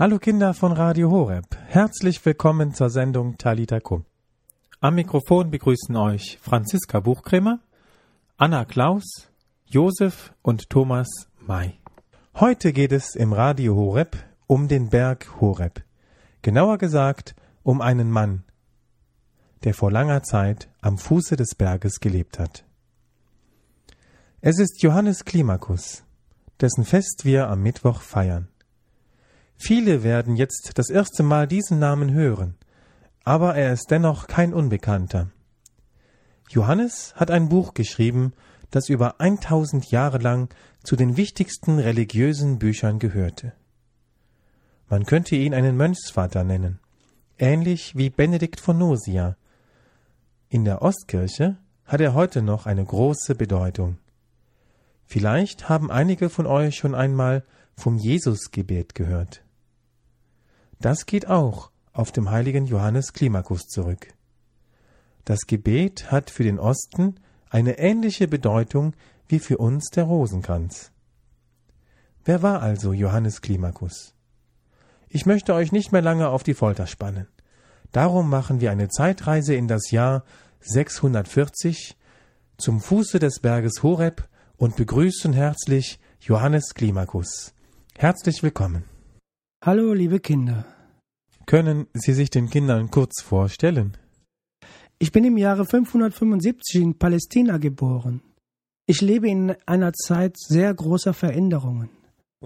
Hallo Kinder von Radio Horeb. Herzlich willkommen zur Sendung Talita Kum. Am Mikrofon begrüßen euch Franziska Buchkremer, Anna Klaus, Josef und Thomas May. Heute geht es im Radio Horeb um den Berg Horeb. Genauer gesagt um einen Mann, der vor langer Zeit am Fuße des Berges gelebt hat. Es ist Johannes Klimakus, dessen Fest wir am Mittwoch feiern. Viele werden jetzt das erste Mal diesen Namen hören, aber er ist dennoch kein Unbekannter. Johannes hat ein Buch geschrieben, das über 1000 Jahre lang zu den wichtigsten religiösen Büchern gehörte. Man könnte ihn einen Mönchsvater nennen, ähnlich wie Benedikt von Nursia. In der Ostkirche hat er heute noch eine große Bedeutung. Vielleicht haben einige von euch schon einmal vom Jesusgebet gehört. Das geht auch auf dem heiligen Johannes Klimakus zurück. Das Gebet hat für den Osten eine ähnliche Bedeutung wie für uns der Rosenkranz. Wer war also Johannes Klimakus? Ich möchte euch nicht mehr lange auf die Folter spannen. Darum machen wir eine Zeitreise in das Jahr 640 zum Fuße des Berges Horeb und begrüßen herzlich Johannes Klimakus. Herzlich willkommen. Hallo, liebe Kinder. Können Sie sich den Kindern kurz vorstellen? Ich bin im Jahre 575 in Palästina geboren. Ich lebe in einer Zeit sehr großer Veränderungen.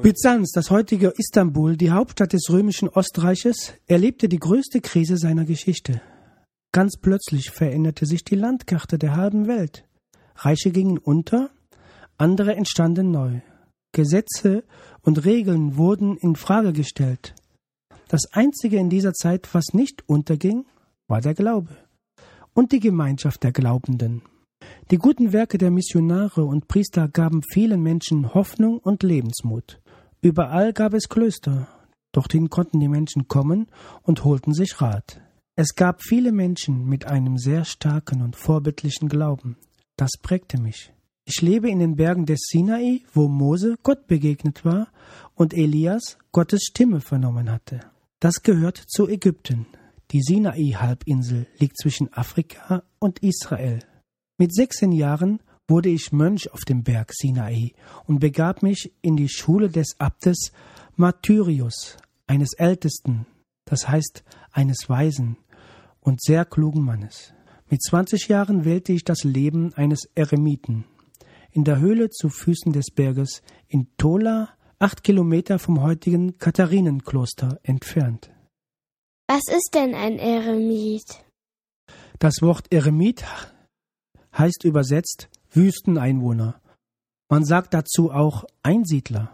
Byzanz, das heutige Istanbul, die Hauptstadt des römischen Ostreiches, erlebte die größte Krise seiner Geschichte. Ganz plötzlich veränderte sich die Landkarte der halben Welt. Reiche gingen unter, andere entstanden neu. Gesetze und Regeln wurden in Frage gestellt. Das Einzige in dieser Zeit, was nicht unterging, war der Glaube und die Gemeinschaft der Glaubenden. Die guten Werke der Missionare und Priester gaben vielen Menschen Hoffnung und Lebensmut. Überall gab es Klöster. Dorthin konnten die Menschen kommen und holten sich Rat. Es gab viele Menschen mit einem sehr starken und vorbildlichen Glauben. Das prägte mich. Ich lebe in den Bergen des Sinai, wo Mose Gott begegnet war und Elias Gottes Stimme vernommen hatte. Das gehört zu Ägypten. Die Sinai-Halbinsel liegt zwischen Afrika und Israel. Mit 16 Jahren wurde ich Mönch auf dem Berg Sinai und begab mich in die Schule des Abtes Martyrius, eines Ältesten, das heißt eines Weisen und sehr klugen Mannes. Mit 20 Jahren wählte ich das Leben eines Eremiten in der Höhle zu Füßen des Berges in Tola, acht Kilometer vom heutigen Katharinenkloster entfernt. Was ist denn ein Eremit? Das Wort Eremit heißt übersetzt Wüsteneinwohner. Man sagt dazu auch Einsiedler.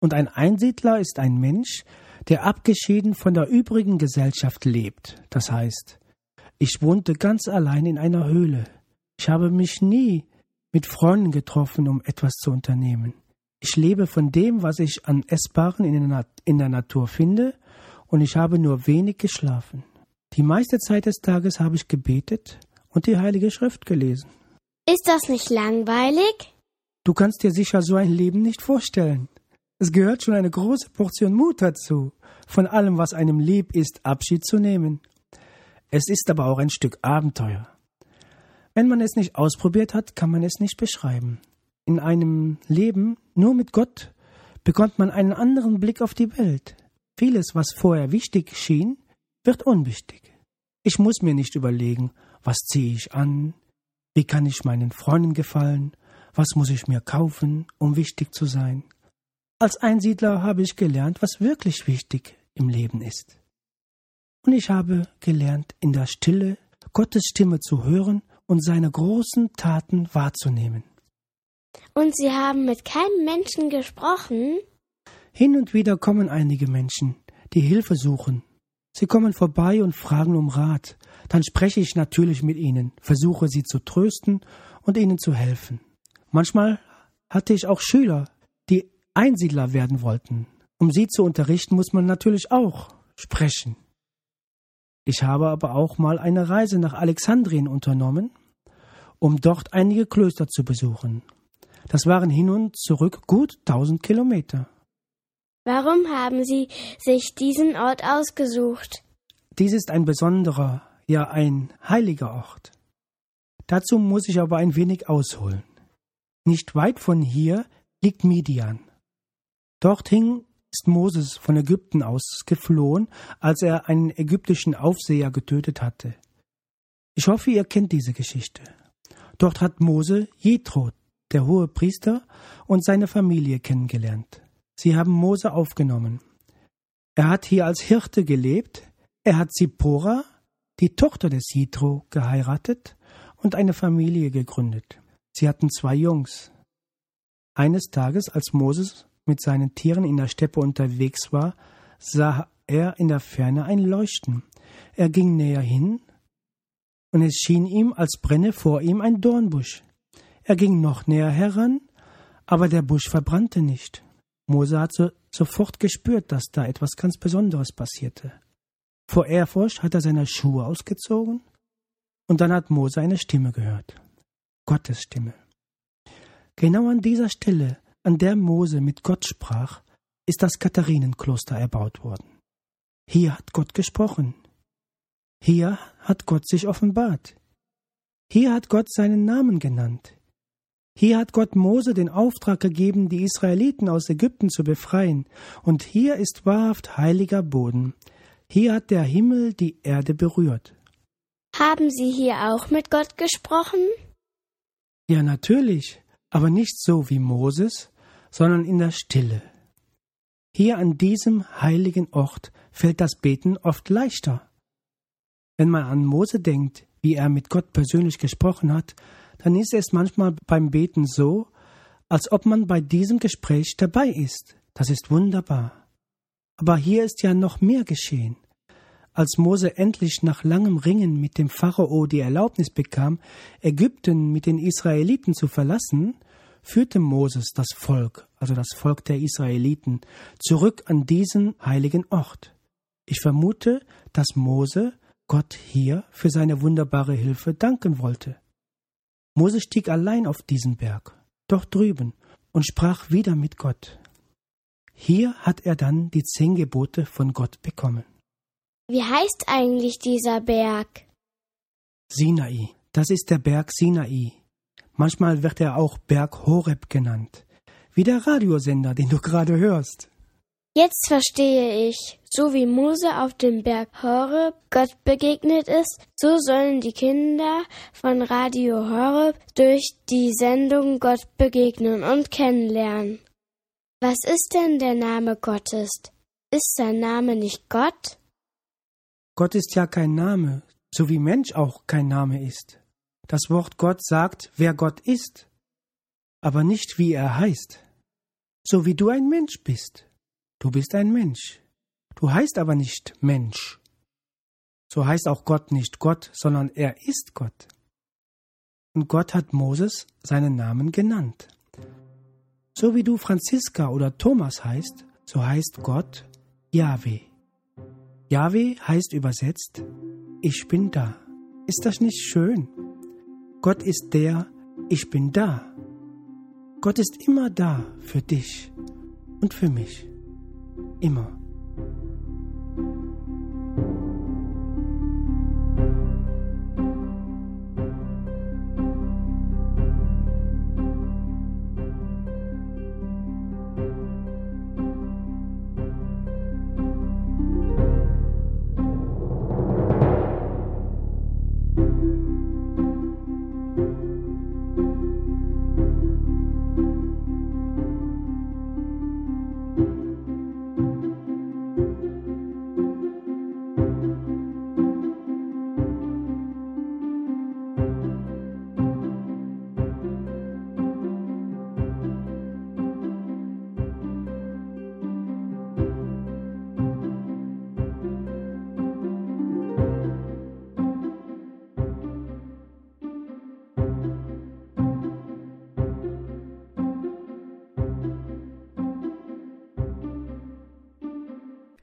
Und ein Einsiedler ist ein Mensch, der abgeschieden von der übrigen Gesellschaft lebt. Das heißt, ich wohnte ganz allein in einer Höhle. Ich habe mich nie mit Freunden getroffen, um etwas zu unternehmen. Ich lebe von dem, was ich an Essbaren in der, in der Natur finde, und ich habe nur wenig geschlafen. Die meiste Zeit des Tages habe ich gebetet und die Heilige Schrift gelesen. Ist das nicht langweilig? Du kannst dir sicher so ein Leben nicht vorstellen. Es gehört schon eine große Portion Mut dazu, von allem, was einem lieb ist, Abschied zu nehmen. Es ist aber auch ein Stück Abenteuer. Wenn man es nicht ausprobiert hat, kann man es nicht beschreiben. In einem Leben nur mit Gott bekommt man einen anderen Blick auf die Welt. Vieles, was vorher wichtig schien, wird unwichtig. Ich muss mir nicht überlegen, was ziehe ich an, wie kann ich meinen Freunden gefallen, was muss ich mir kaufen, um wichtig zu sein. Als Einsiedler habe ich gelernt, was wirklich wichtig im Leben ist. Und ich habe gelernt, in der Stille Gottes Stimme zu hören und seine großen Taten wahrzunehmen. Und Sie haben mit keinem Menschen gesprochen? Hin und wieder kommen einige Menschen, die Hilfe suchen. Sie kommen vorbei und fragen um Rat. Dann spreche ich natürlich mit ihnen, versuche sie zu trösten und ihnen zu helfen. Manchmal hatte ich auch Schüler, die Einsiedler werden wollten. Um sie zu unterrichten, muss man natürlich auch sprechen. Ich habe aber auch mal eine Reise nach Alexandrien unternommen um dort einige Klöster zu besuchen. Das waren hin und zurück gut tausend Kilometer. Warum haben Sie sich diesen Ort ausgesucht? Dies ist ein besonderer, ja ein heiliger Ort. Dazu muss ich aber ein wenig ausholen. Nicht weit von hier liegt Midian. Dorthin ist Moses von Ägypten aus geflohen, als er einen ägyptischen Aufseher getötet hatte. Ich hoffe, ihr kennt diese Geschichte. Dort hat Mose Jethro, der hohe Priester, und seine Familie kennengelernt. Sie haben Mose aufgenommen. Er hat hier als Hirte gelebt. Er hat Zippora, die Tochter des Jethro, geheiratet und eine Familie gegründet. Sie hatten zwei Jungs. Eines Tages, als Moses mit seinen Tieren in der Steppe unterwegs war, sah er in der Ferne ein Leuchten. Er ging näher hin, und es schien ihm, als brenne vor ihm ein Dornbusch. Er ging noch näher heran, aber der Busch verbrannte nicht. Mose hatte sofort gespürt, dass da etwas ganz Besonderes passierte. Vor Ehrfurcht hat er seine Schuhe ausgezogen, und dann hat Mose eine Stimme gehört. Gottes Stimme. Genau an dieser Stelle, an der Mose mit Gott sprach, ist das Katharinenkloster erbaut worden. Hier hat Gott gesprochen. Hier hat Gott sich offenbart. Hier hat Gott seinen Namen genannt. Hier hat Gott Mose den Auftrag gegeben, die Israeliten aus Ägypten zu befreien. Und hier ist wahrhaft heiliger Boden. Hier hat der Himmel die Erde berührt. Haben Sie hier auch mit Gott gesprochen? Ja, natürlich, aber nicht so wie Moses, sondern in der Stille. Hier an diesem heiligen Ort fällt das Beten oft leichter. Wenn man an Mose denkt, wie er mit Gott persönlich gesprochen hat, dann ist es manchmal beim Beten so, als ob man bei diesem Gespräch dabei ist. Das ist wunderbar. Aber hier ist ja noch mehr geschehen. Als Mose endlich nach langem Ringen mit dem Pharao die Erlaubnis bekam, Ägypten mit den Israeliten zu verlassen, führte Moses das Volk, also das Volk der Israeliten, zurück an diesen heiligen Ort. Ich vermute, dass Mose Gott hier für seine wunderbare Hilfe danken wollte. Mose stieg allein auf diesen Berg, dort drüben, und sprach wieder mit Gott. Hier hat er dann die zehn Gebote von Gott bekommen. Wie heißt eigentlich dieser Berg? Sinai, das ist der Berg Sinai. Manchmal wird er auch Berg Horeb genannt, wie der Radiosender, den du gerade hörst. Jetzt verstehe ich. So wie Mose auf dem Berg Horeb Gott begegnet ist, so sollen die Kinder von Radio Horeb durch die Sendung Gott begegnen und kennenlernen. Was ist denn der Name Gottes? Ist sein Name nicht Gott? Gott ist ja kein Name, so wie Mensch auch kein Name ist. Das Wort Gott sagt, wer Gott ist, aber nicht wie er heißt. So wie du ein Mensch bist. Du bist ein Mensch. Du heißt aber nicht Mensch. So heißt auch Gott nicht Gott, sondern er ist Gott. Und Gott hat Moses seinen Namen genannt. So wie du Franziska oder Thomas heißt, so heißt Gott Yahweh. Yahweh heißt übersetzt, ich bin da. Ist das nicht schön? Gott ist der, ich bin da. Gott ist immer da für dich und für mich immer.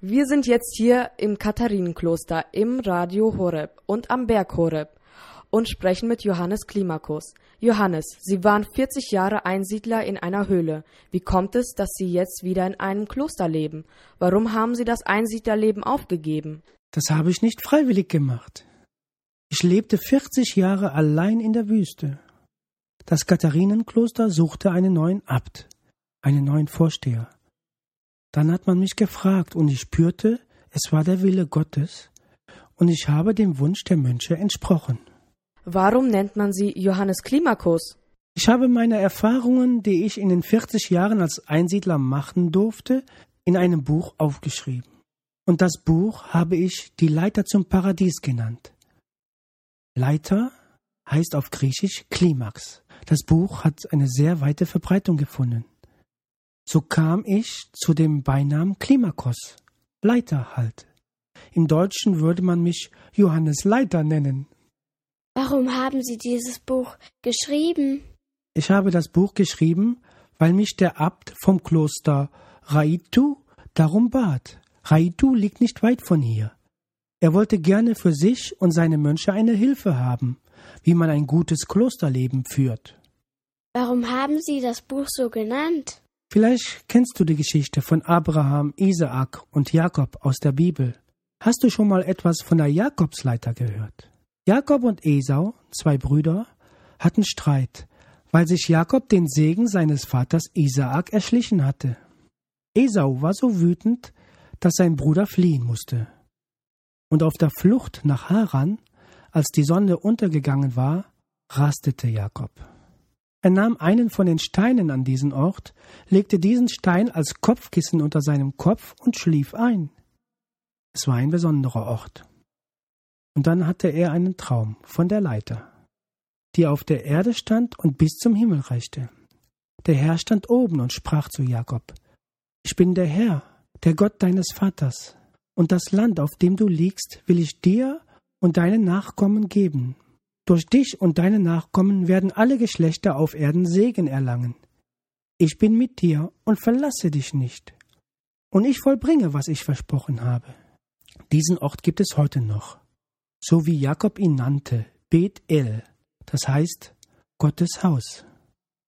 Wir sind jetzt hier im Katharinenkloster im Radio Horeb und am Berg Horeb. und sprechen mit Johannes Klimakos. Johannes, Sie waren 40 Jahre Einsiedler in einer Höhle. Wie kommt es, dass Sie jetzt wieder in einem Kloster leben? Warum haben Sie das Einsiedlerleben aufgegeben? Das habe ich nicht freiwillig gemacht. Ich lebte 40 Jahre allein in der Wüste. Das Katharinenkloster suchte einen neuen Abt, einen neuen Vorsteher. Dann hat man mich gefragt und ich spürte, es war der Wille Gottes, und ich habe dem Wunsch der Mönche entsprochen. Warum nennt man sie Johannes Klimakos? Ich habe meine Erfahrungen, die ich in den 40 Jahren als Einsiedler machen durfte, in einem Buch aufgeschrieben. Und das Buch habe ich die Leiter zum Paradies genannt. Leiter heißt auf Griechisch Klimax. Das Buch hat eine sehr weite Verbreitung gefunden. So kam ich zu dem Beinamen Klimakos, Leiter halt. Im Deutschen würde man mich Johannes Leiter nennen. Warum haben Sie dieses Buch geschrieben? Ich habe das Buch geschrieben, weil mich der Abt vom Kloster Raitu darum bat. Raitu liegt nicht weit von hier. Er wollte gerne für sich und seine Mönche eine Hilfe haben, wie man ein gutes Klosterleben führt. Warum haben Sie das Buch so genannt? Vielleicht kennst du die Geschichte von Abraham, Isaak und Jakob aus der Bibel. Hast du schon mal etwas von der Jakobsleiter gehört? Jakob und Esau, zwei Brüder, hatten Streit, weil sich Jakob den Segen seines Vaters Isaak erschlichen hatte. Esau war so wütend, dass sein Bruder fliehen musste. Und auf der Flucht nach Haran, als die Sonne untergegangen war, rastete Jakob. Er nahm einen von den Steinen an diesen Ort, legte diesen Stein als Kopfkissen unter seinem Kopf und schlief ein. Es war ein besonderer Ort. Und dann hatte er einen Traum von der Leiter, die auf der Erde stand und bis zum Himmel reichte. Der Herr stand oben und sprach zu Jakob, Ich bin der Herr, der Gott deines Vaters, und das Land, auf dem du liegst, will ich dir und deinen Nachkommen geben. Durch dich und deine Nachkommen werden alle Geschlechter auf Erden Segen erlangen. Ich bin mit dir und verlasse dich nicht. Und ich vollbringe, was ich versprochen habe. Diesen Ort gibt es heute noch, so wie Jakob ihn nannte, Bet El, das heißt Gottes Haus.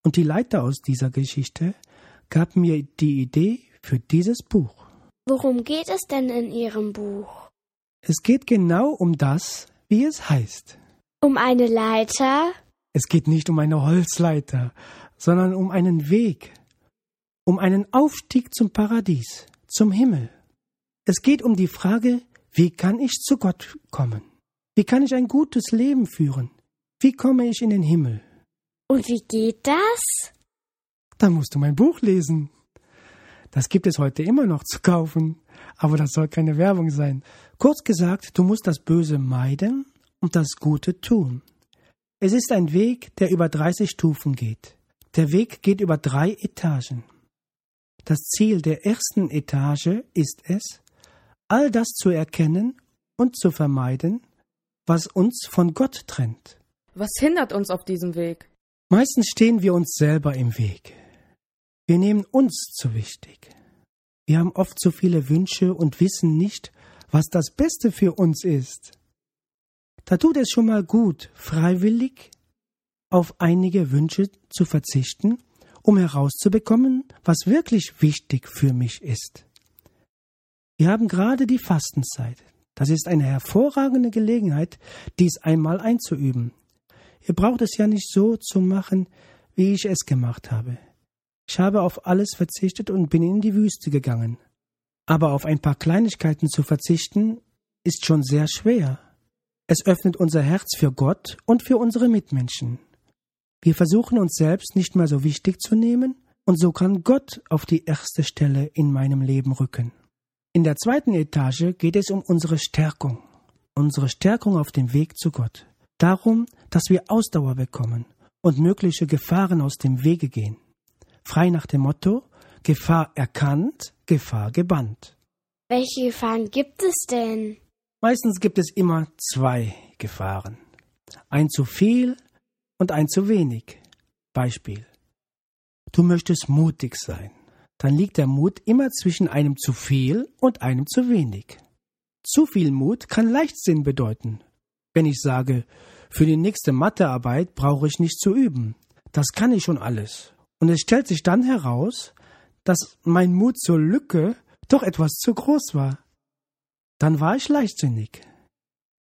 Und die Leiter aus dieser Geschichte gab mir die Idee für dieses Buch. Worum geht es denn in Ihrem Buch? Es geht genau um das, wie es heißt. Um eine Leiter? Es geht nicht um eine Holzleiter, sondern um einen Weg, um einen Aufstieg zum Paradies, zum Himmel. Es geht um die Frage, wie kann ich zu Gott kommen? Wie kann ich ein gutes Leben führen? Wie komme ich in den Himmel? Und wie geht das? Da musst du mein Buch lesen. Das gibt es heute immer noch zu kaufen, aber das soll keine Werbung sein. Kurz gesagt, du musst das Böse meiden und das Gute tun. Es ist ein Weg, der über 30 Stufen geht. Der Weg geht über drei Etagen. Das Ziel der ersten Etage ist es, all das zu erkennen und zu vermeiden, was uns von Gott trennt. Was hindert uns auf diesem Weg? Meistens stehen wir uns selber im Weg. Wir nehmen uns zu wichtig. Wir haben oft zu viele Wünsche und wissen nicht, was das Beste für uns ist. Da tut es schon mal gut, freiwillig auf einige Wünsche zu verzichten, um herauszubekommen, was wirklich wichtig für mich ist. Wir haben gerade die Fastenzeit. Das ist eine hervorragende Gelegenheit, dies einmal einzuüben. Ihr braucht es ja nicht so zu machen, wie ich es gemacht habe. Ich habe auf alles verzichtet und bin in die Wüste gegangen. Aber auf ein paar Kleinigkeiten zu verzichten, ist schon sehr schwer. Es öffnet unser Herz für Gott und für unsere Mitmenschen. Wir versuchen uns selbst nicht mehr so wichtig zu nehmen, und so kann Gott auf die erste Stelle in meinem Leben rücken. In der zweiten Etage geht es um unsere Stärkung, unsere Stärkung auf dem Weg zu Gott. Darum, dass wir Ausdauer bekommen und mögliche Gefahren aus dem Wege gehen. Frei nach dem Motto Gefahr erkannt, Gefahr gebannt. Welche Gefahren gibt es denn? Meistens gibt es immer zwei Gefahren. Ein zu viel und ein zu wenig. Beispiel. Du möchtest mutig sein dann liegt der Mut immer zwischen einem zu viel und einem zu wenig. Zu viel Mut kann Leichtsinn bedeuten. Wenn ich sage, Für die nächste Mathearbeit brauche ich nicht zu üben. Das kann ich schon alles. Und es stellt sich dann heraus, dass mein Mut zur Lücke doch etwas zu groß war. Dann war ich leichtsinnig.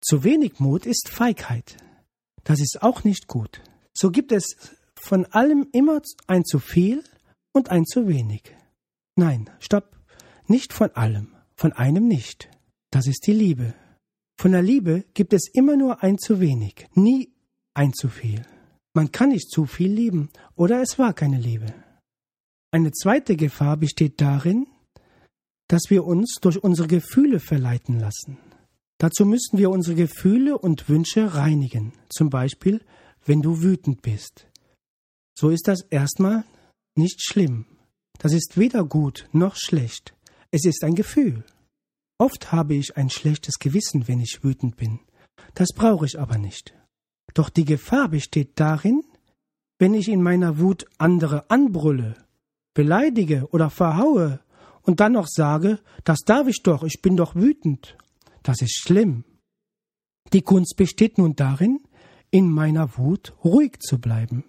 Zu wenig Mut ist Feigheit. Das ist auch nicht gut. So gibt es von allem immer ein zu viel und ein zu wenig. Nein, stopp. Nicht von allem, von einem nicht. Das ist die Liebe. Von der Liebe gibt es immer nur ein zu wenig, nie ein zu viel. Man kann nicht zu viel lieben, oder es war keine Liebe. Eine zweite Gefahr besteht darin, dass wir uns durch unsere Gefühle verleiten lassen. Dazu müssen wir unsere Gefühle und Wünsche reinigen, zum Beispiel wenn du wütend bist. So ist das erstmal nicht schlimm. Das ist weder gut noch schlecht. Es ist ein Gefühl. Oft habe ich ein schlechtes Gewissen, wenn ich wütend bin. Das brauche ich aber nicht. Doch die Gefahr besteht darin, wenn ich in meiner Wut andere anbrülle, beleidige oder verhaue und dann noch sage, das darf ich doch, ich bin doch wütend. Das ist schlimm. Die Kunst besteht nun darin, in meiner Wut ruhig zu bleiben,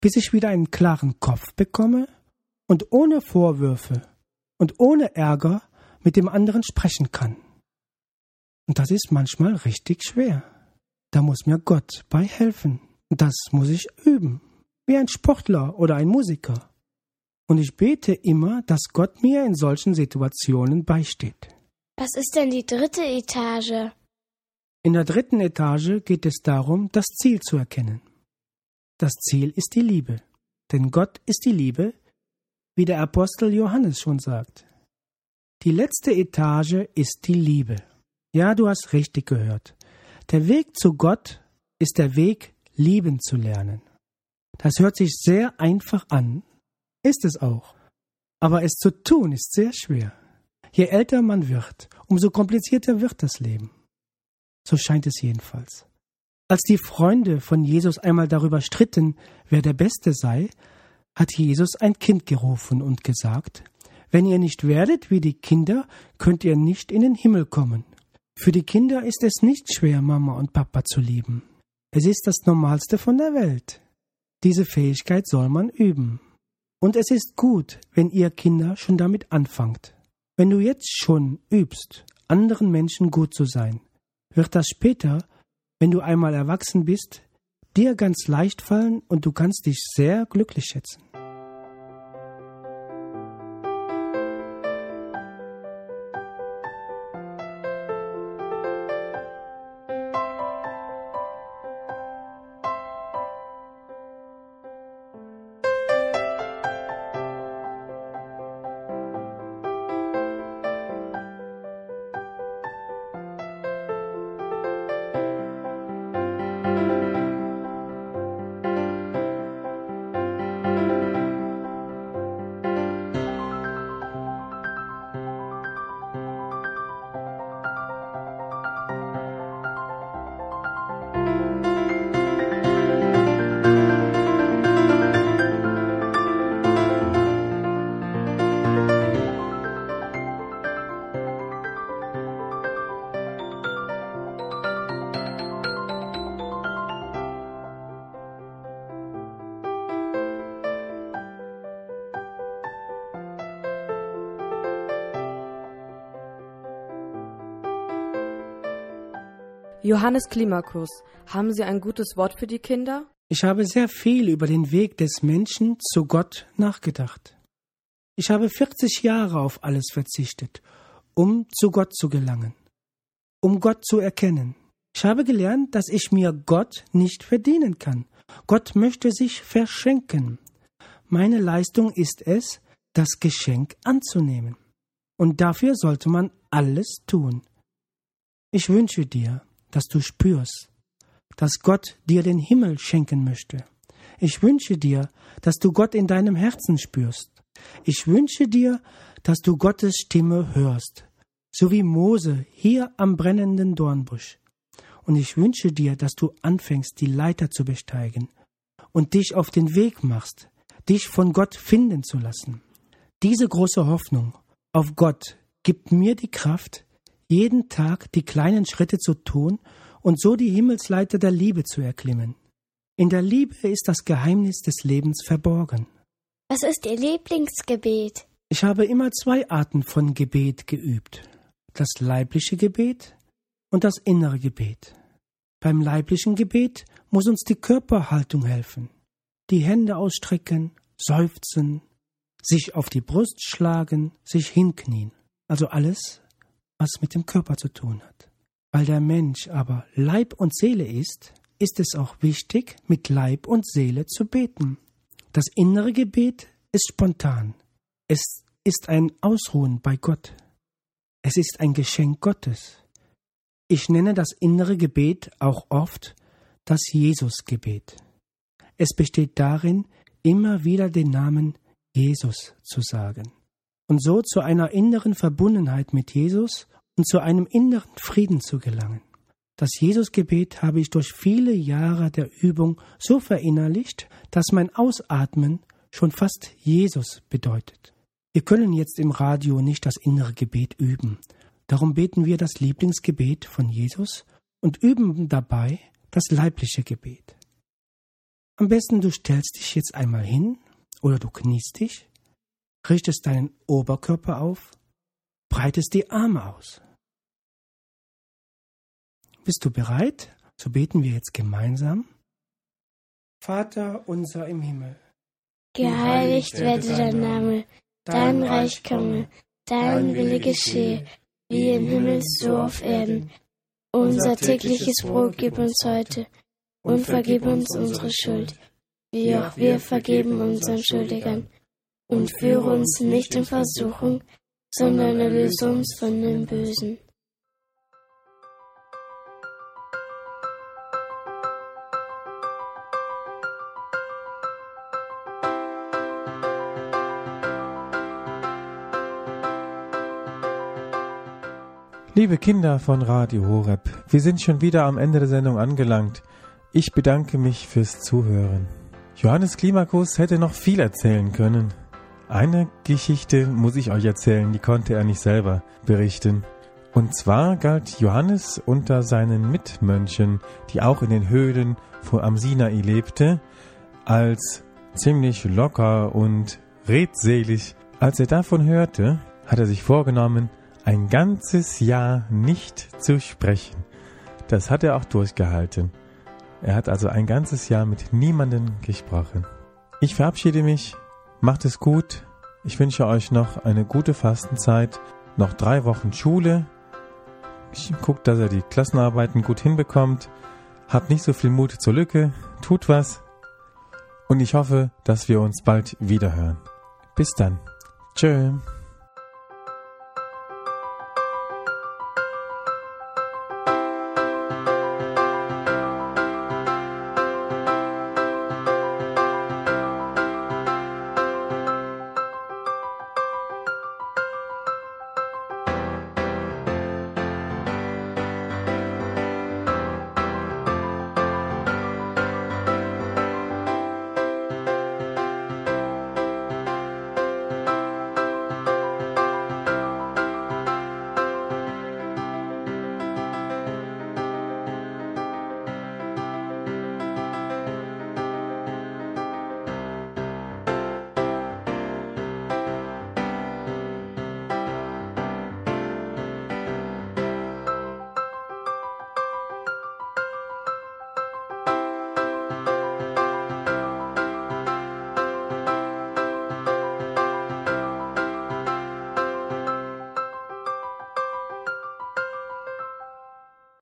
bis ich wieder einen klaren Kopf bekomme und ohne Vorwürfe und ohne Ärger mit dem anderen sprechen kann. Und das ist manchmal richtig schwer. Da muss mir Gott bei helfen. Das muss ich üben, wie ein Sportler oder ein Musiker. Und ich bete immer, dass Gott mir in solchen Situationen beisteht. Was ist denn die dritte Etage? In der dritten Etage geht es darum, das Ziel zu erkennen. Das Ziel ist die Liebe, denn Gott ist die Liebe, wie der Apostel Johannes schon sagt. Die letzte Etage ist die Liebe. Ja, du hast richtig gehört. Der Weg zu Gott ist der Weg, lieben zu lernen. Das hört sich sehr einfach an, ist es auch. Aber es zu tun ist sehr schwer. Je älter man wird, umso komplizierter wird das Leben. So scheint es jedenfalls. Als die Freunde von Jesus einmal darüber stritten, wer der Beste sei, hat Jesus ein Kind gerufen und gesagt, wenn ihr nicht werdet wie die Kinder, könnt ihr nicht in den Himmel kommen. Für die Kinder ist es nicht schwer, Mama und Papa zu lieben. Es ist das Normalste von der Welt. Diese Fähigkeit soll man üben. Und es ist gut, wenn ihr Kinder schon damit anfangt. Wenn du jetzt schon übst, anderen Menschen gut zu sein, wird das später, wenn du einmal erwachsen bist, dir ganz leicht fallen und du kannst dich sehr glücklich schätzen. Johannes Klimakus, haben Sie ein gutes Wort für die Kinder? Ich habe sehr viel über den Weg des Menschen zu Gott nachgedacht. Ich habe 40 Jahre auf alles verzichtet, um zu Gott zu gelangen, um Gott zu erkennen. Ich habe gelernt, dass ich mir Gott nicht verdienen kann. Gott möchte sich verschenken. Meine Leistung ist es, das Geschenk anzunehmen. Und dafür sollte man alles tun. Ich wünsche dir, dass du spürst, dass Gott dir den Himmel schenken möchte. Ich wünsche dir, dass du Gott in deinem Herzen spürst. Ich wünsche dir, dass du Gottes Stimme hörst, so wie Mose hier am brennenden Dornbusch. Und ich wünsche dir, dass du anfängst, die Leiter zu besteigen und dich auf den Weg machst, dich von Gott finden zu lassen. Diese große Hoffnung auf Gott gibt mir die Kraft, jeden Tag die kleinen Schritte zu tun und so die Himmelsleiter der Liebe zu erklimmen. In der Liebe ist das Geheimnis des Lebens verborgen. Was ist Ihr Lieblingsgebet? Ich habe immer zwei Arten von Gebet geübt. Das leibliche Gebet und das innere Gebet. Beim leiblichen Gebet muss uns die Körperhaltung helfen. Die Hände ausstrecken, seufzen, sich auf die Brust schlagen, sich hinknien. Also alles, was mit dem Körper zu tun hat. Weil der Mensch aber Leib und Seele ist, ist es auch wichtig, mit Leib und Seele zu beten. Das innere Gebet ist spontan. Es ist ein Ausruhen bei Gott. Es ist ein Geschenk Gottes. Ich nenne das innere Gebet auch oft das Jesusgebet. Es besteht darin, immer wieder den Namen Jesus zu sagen und so zu einer inneren Verbundenheit mit Jesus und zu einem inneren Frieden zu gelangen. Das Jesusgebet habe ich durch viele Jahre der Übung so verinnerlicht, dass mein Ausatmen schon fast Jesus bedeutet. Wir können jetzt im Radio nicht das innere Gebet üben. Darum beten wir das Lieblingsgebet von Jesus und üben dabei das leibliche Gebet. Am besten du stellst dich jetzt einmal hin oder du kniest dich, richtest deinen Oberkörper auf, breitest die Arme aus. Bist du bereit? So beten wir jetzt gemeinsam. Vater unser im Himmel. Geheiligt werde dein Name, dein Reich komme, dein Wille geschehe, wie im Himmel so auf Erden. Unser tägliches Brot gib uns heute und vergib uns unsere Schuld, wie auch wir vergeben unseren Schuldigern. Und führe uns nicht in Versuchung, sondern erlöse uns von dem Bösen. Liebe Kinder von Radio Horeb, wir sind schon wieder am Ende der Sendung angelangt. Ich bedanke mich fürs Zuhören. Johannes Klimakus hätte noch viel erzählen können. Eine Geschichte muss ich euch erzählen, die konnte er nicht selber berichten. Und zwar galt Johannes unter seinen Mitmönchen, die auch in den Höhlen vor am Sinai lebte, als ziemlich locker und redselig. Als er davon hörte, hat er sich vorgenommen, ein ganzes Jahr nicht zu sprechen. Das hat er auch durchgehalten. Er hat also ein ganzes Jahr mit niemandem gesprochen. Ich verabschiede mich. Macht es gut. Ich wünsche euch noch eine gute Fastenzeit. Noch drei Wochen Schule. Guckt, dass er die Klassenarbeiten gut hinbekommt. Habt nicht so viel Mut zur Lücke. Tut was. Und ich hoffe, dass wir uns bald wiederhören. Bis dann. Tschö.